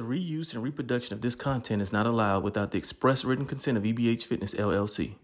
The reuse and reproduction of this content is not allowed without the express written consent of EBH Fitness LLC.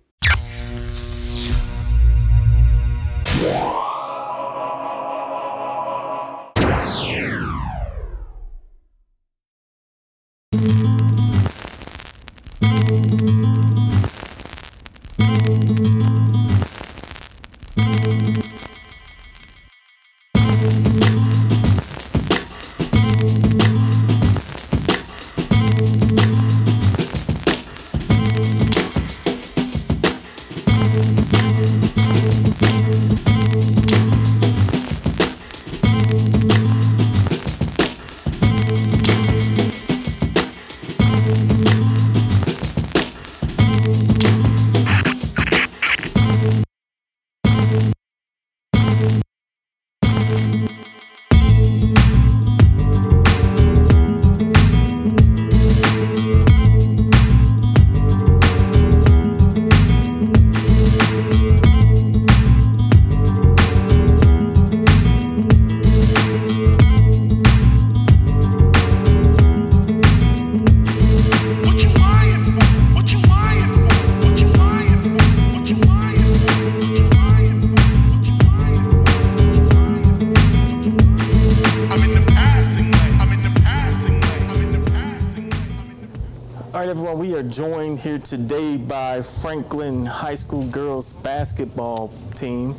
Right, everyone, we are joined here today by Franklin High School girls basketball team.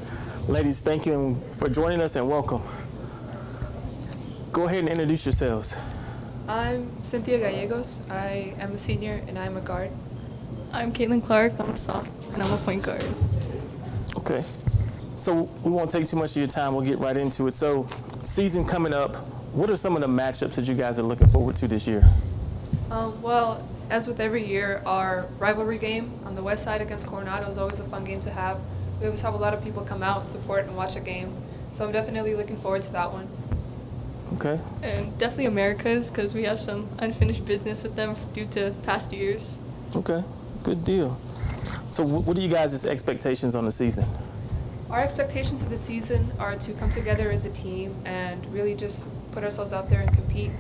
Ladies, thank you for joining us and welcome. Go ahead and introduce yourselves. I'm Cynthia Gallegos. I am a senior and I'm a guard. I'm Caitlin Clark. I'm a sophomore and I'm a point guard. Okay. So we won't take too much of your time. We'll get right into it. So, season coming up. What are some of the matchups that you guys are looking forward to this year? Um, well, as with every year, our rivalry game on the west side against Coronado is always a fun game to have. We always have a lot of people come out, and support, and watch a game. So I'm definitely looking forward to that one. Okay. And definitely Americas because we have some unfinished business with them due to past years. Okay. Good deal. So, what are you guys' expectations on the season? Our expectations of the season are to come together as a team and really just put ourselves out there and compete.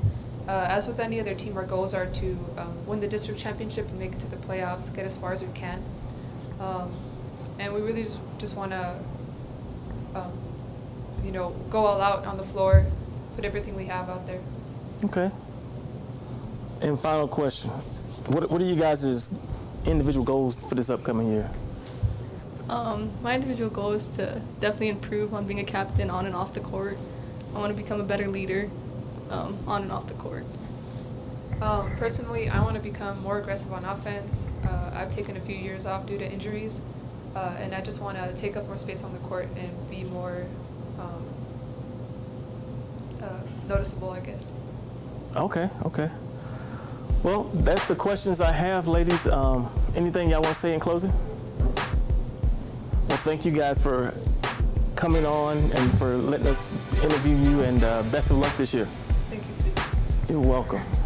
Uh, as with any other team, our goals are to um, win the district championship and make it to the playoffs, get as far as we can. Um, and we really just, just want to, um, you know, go all out on the floor, put everything we have out there. Okay. And final question. What, what are you guys' individual goals for this upcoming year? Um, my individual goal is to definitely improve on being a captain on and off the court. I want to become a better leader um, on and off the court. Um, personally, I want to become more aggressive on offense. Uh, I've taken a few years off due to injuries, uh, and I just want to take up more space on the court and be more um, uh, noticeable, I guess. Okay, okay. Well, that's the questions I have, ladies. Um, anything y'all want to say in closing? Well, thank you guys for coming on and for letting us interview you, and uh, best of luck this year. You're welcome.